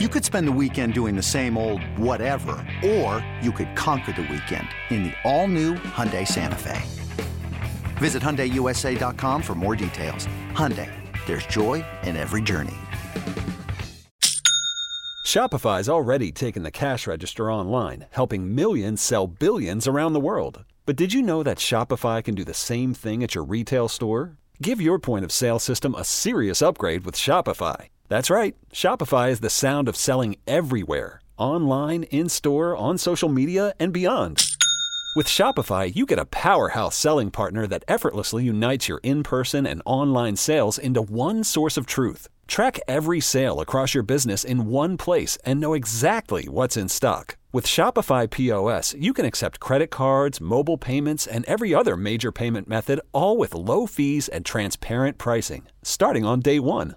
You could spend the weekend doing the same old whatever, or you could conquer the weekend in the all-new Hyundai Santa Fe. Visit HyundaiUSA.com for more details. Hyundai, there's joy in every journey. Shopify's already taken the cash register online, helping millions sell billions around the world. But did you know that Shopify can do the same thing at your retail store? Give your point of sale system a serious upgrade with Shopify. That's right. Shopify is the sound of selling everywhere online, in store, on social media, and beyond. With Shopify, you get a powerhouse selling partner that effortlessly unites your in person and online sales into one source of truth. Track every sale across your business in one place and know exactly what's in stock. With Shopify POS, you can accept credit cards, mobile payments, and every other major payment method, all with low fees and transparent pricing, starting on day one.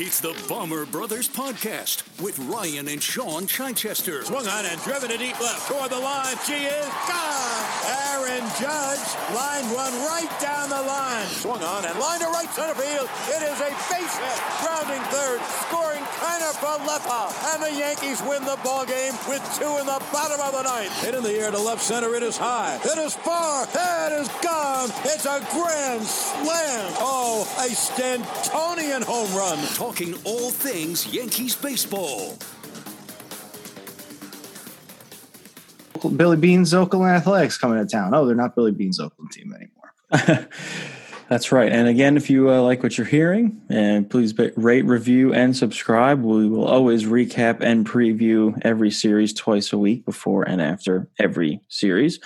It's the Bomber Brothers Podcast with Ryan and Shaun Chichester. Swung on and driven to deep left toward the line. She is gone. Aaron Judge lined one right down the line. Swung on and lined to right center field. It is a base hit. Grounding third. Scoring Kiner Falefa. And the Yankees win the ball game with two in the bottom of the ninth. Hit in the air to left center. It is high. It is far. It is gone. It's a grand slam. Oh, a Stantonian home run. Talking all things Yankees baseball. Billy Beane's Oakland Athletics coming to town. Oh, they're not Billy Beane's Oakland team anymore. That's right. And again, if you uh, like what you're hearing, and please rate, review, and subscribe. We will always recap and preview every series twice a week before and after every series.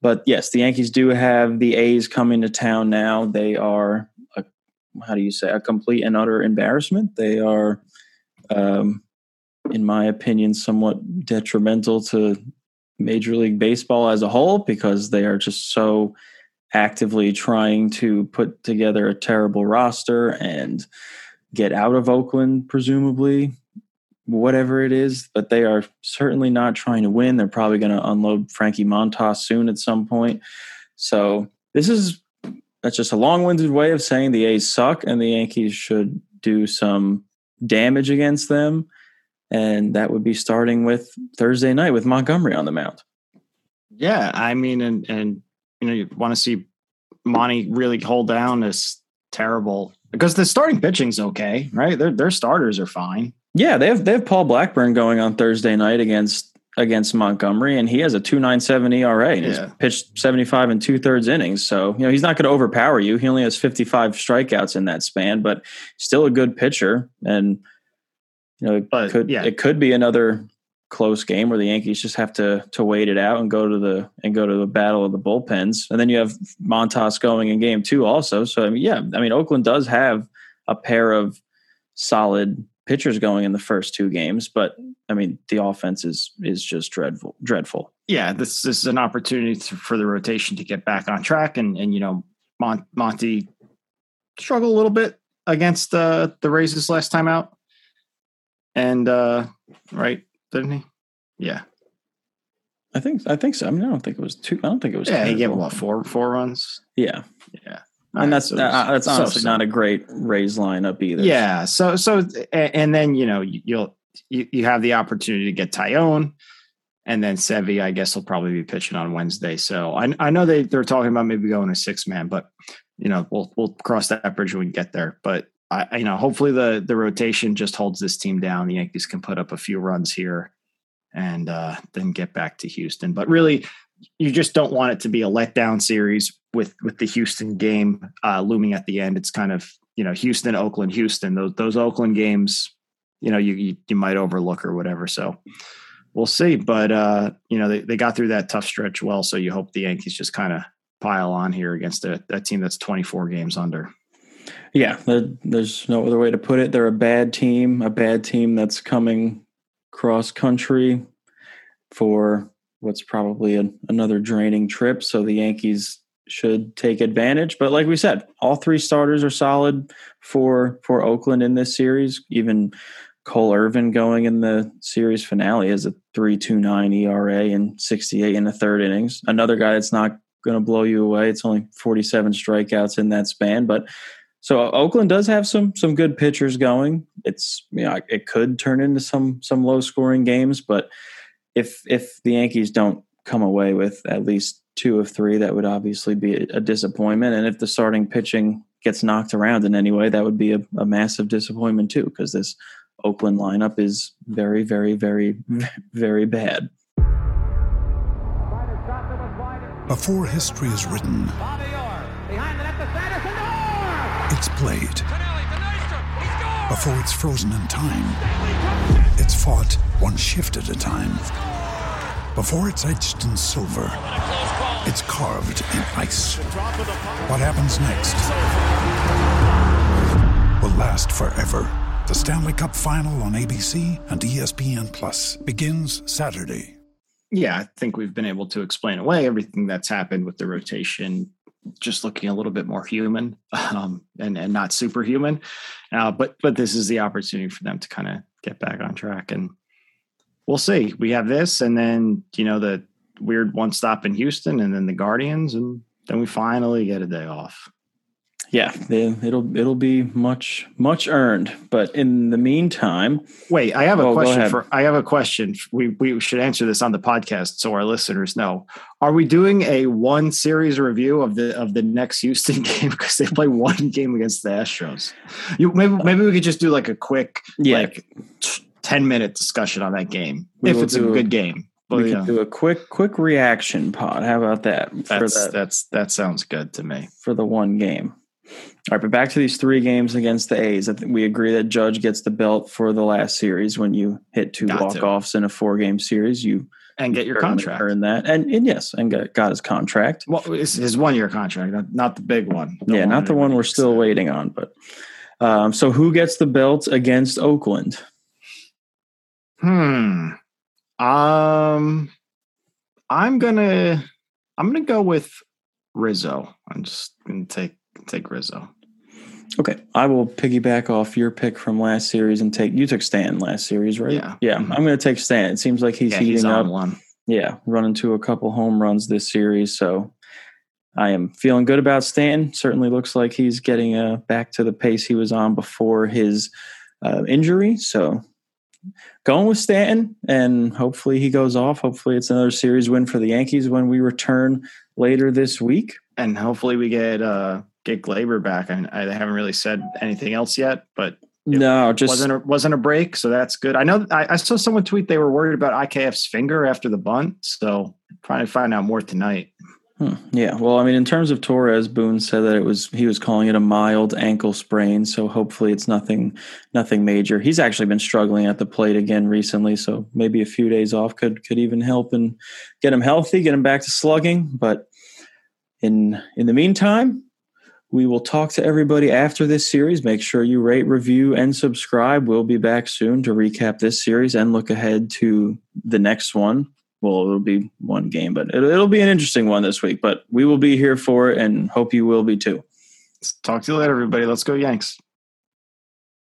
But yes, the Yankees do have the A's coming to town now. They are how do you say a complete and utter embarrassment. They are, um, in my opinion, somewhat detrimental to Major League Baseball as a whole because they are just so actively trying to put together a terrible roster and get out of Oakland, presumably, whatever it is. But they are certainly not trying to win. They're probably going to unload Frankie Montas soon at some point. So this is that's just a long-winded way of saying the A's suck and the Yankees should do some damage against them. And that would be starting with Thursday night with Montgomery on the mound. Yeah, I mean, and and you know, you want to see Monty really hold down this terrible because the starting pitching's okay, right? Their their starters are fine. Yeah, they have they have Paul Blackburn going on Thursday night against against Montgomery, and he has a two nine seven ERA and yeah. he's pitched seventy five and two thirds innings. So you know he's not going to overpower you. He only has fifty five strikeouts in that span, but still a good pitcher. And you know, it but, could yeah. it could be another close game where the Yankees just have to to wait it out and go to the and go to the battle of the bullpens. And then you have Montas going in game two also. So I mean, yeah, I mean Oakland does have a pair of solid pitchers going in the first two games, but I mean the offense is is just dreadful. Dreadful. Yeah, this, this is an opportunity to, for the rotation to get back on track, and and you know Mon- Monty struggled a little bit against uh, the Rays this last time out, and uh, right didn't he? Yeah, I think I think so. I mean, I don't think it was two. I don't think it was. Yeah, he gave what four four runs. Yeah, yeah and that's so uh, that's honestly so, not a great Rays lineup either. Yeah. So so and then you know you'll you, you have the opportunity to get Taillon, and then Sevy I guess will probably be pitching on Wednesday. So I I know they they're talking about maybe going to six man, but you know we'll we'll cross that bridge when we get there. But I you know hopefully the the rotation just holds this team down. The Yankees can put up a few runs here and uh, then get back to Houston. But really, you just don't want it to be a letdown series with with the Houston game uh, looming at the end. It's kind of you know Houston, Oakland, Houston. Those those Oakland games, you know, you you, you might overlook or whatever. So we'll see. But uh, you know, they, they got through that tough stretch well. So you hope the Yankees just kind of pile on here against a, a team that's 24 games under. Yeah, there's no other way to put it. They're a bad team, a bad team that's coming cross country for what's probably a, another draining trip. So the Yankees should take advantage. But like we said, all three starters are solid for for Oakland in this series. Even Cole Irvin going in the series finale as a 3.29 ERA and 68 in the third innings. Another guy that's not going to blow you away. It's only 47 strikeouts in that span, but so Oakland does have some some good pitchers going. It's you know it could turn into some some low scoring games, but if if the Yankees don't come away with at least two of three, that would obviously be a, a disappointment. And if the starting pitching gets knocked around in any way, that would be a, a massive disappointment too, because this Oakland lineup is very, very, very, very bad. Before history is written, it's played. Before it's frozen in time, it's fought one shift at a time. Before it's etched in silver, it's carved in ice. What happens next will last forever. The Stanley Cup Final on ABC and ESPN Plus begins Saturday. Yeah, I think we've been able to explain away everything that's happened with the rotation, just looking a little bit more human um, and and not superhuman. Uh, but but this is the opportunity for them to kind of get back on track, and we'll see. We have this, and then you know the weird one stop in Houston, and then the Guardians, and then we finally get a day off yeah, it'll it'll be much much earned. But in the meantime, wait, I have a oh, question for I have a question. We we should answer this on the podcast so our listeners know. Are we doing a one series review of the of the next Houston game because they play one game against the Astros? You maybe maybe we could just do like a quick yeah. like ten minute discussion on that game we if it's a good game. Well, we yeah. can do a quick quick reaction pod. How about that? That's that, that's that sounds good to me for the one game. All right, but back to these three games against the A's. I think we agree that Judge gets the belt for the last series. When you hit two walk offs in a four game series, you and get your contract. Earn that, and, and yes, and got, got his contract. Well, it's his one year contract, not, not the big one. The yeah, one not the one we're still waiting on. But um, so, who gets the belt against Oakland? Hmm. Um, I'm gonna I'm gonna go with Rizzo. I'm just gonna take take Rizzo. Okay, I will piggyback off your pick from last series and take you took Stan last series, right? Yeah, yeah. Mm-hmm. I'm going to take Stan. It seems like he's yeah, heating he's up. One. Yeah, running to a couple home runs this series, so I am feeling good about Stan. Certainly looks like he's getting uh, back to the pace he was on before his uh, injury. So going with Stanton, and hopefully he goes off. Hopefully it's another series win for the Yankees when we return later this week, and hopefully we get uh, get Gleyber back. I, I haven't really said anything else yet, but no, just wasn't a, wasn't a break, so that's good. I know I, I, saw someone tweet they were worried about IKF's finger after the bunt, so trying to find out more tonight. Hmm. Yeah, well, I mean, in terms of Torres, Boone said that it was he was calling it a mild ankle sprain, so hopefully it's nothing nothing major. He's actually been struggling at the plate again recently, so maybe a few days off could could even help and get him healthy, get him back to slugging. But in in the meantime, we will talk to everybody after this series. Make sure you rate, review, and subscribe. We'll be back soon to recap this series and look ahead to the next one. Well, it'll be one game, but it'll, be an interesting one this week. But we will be here for it and hope you will be too. Talk to you later, everybody. Let's go, Yanks.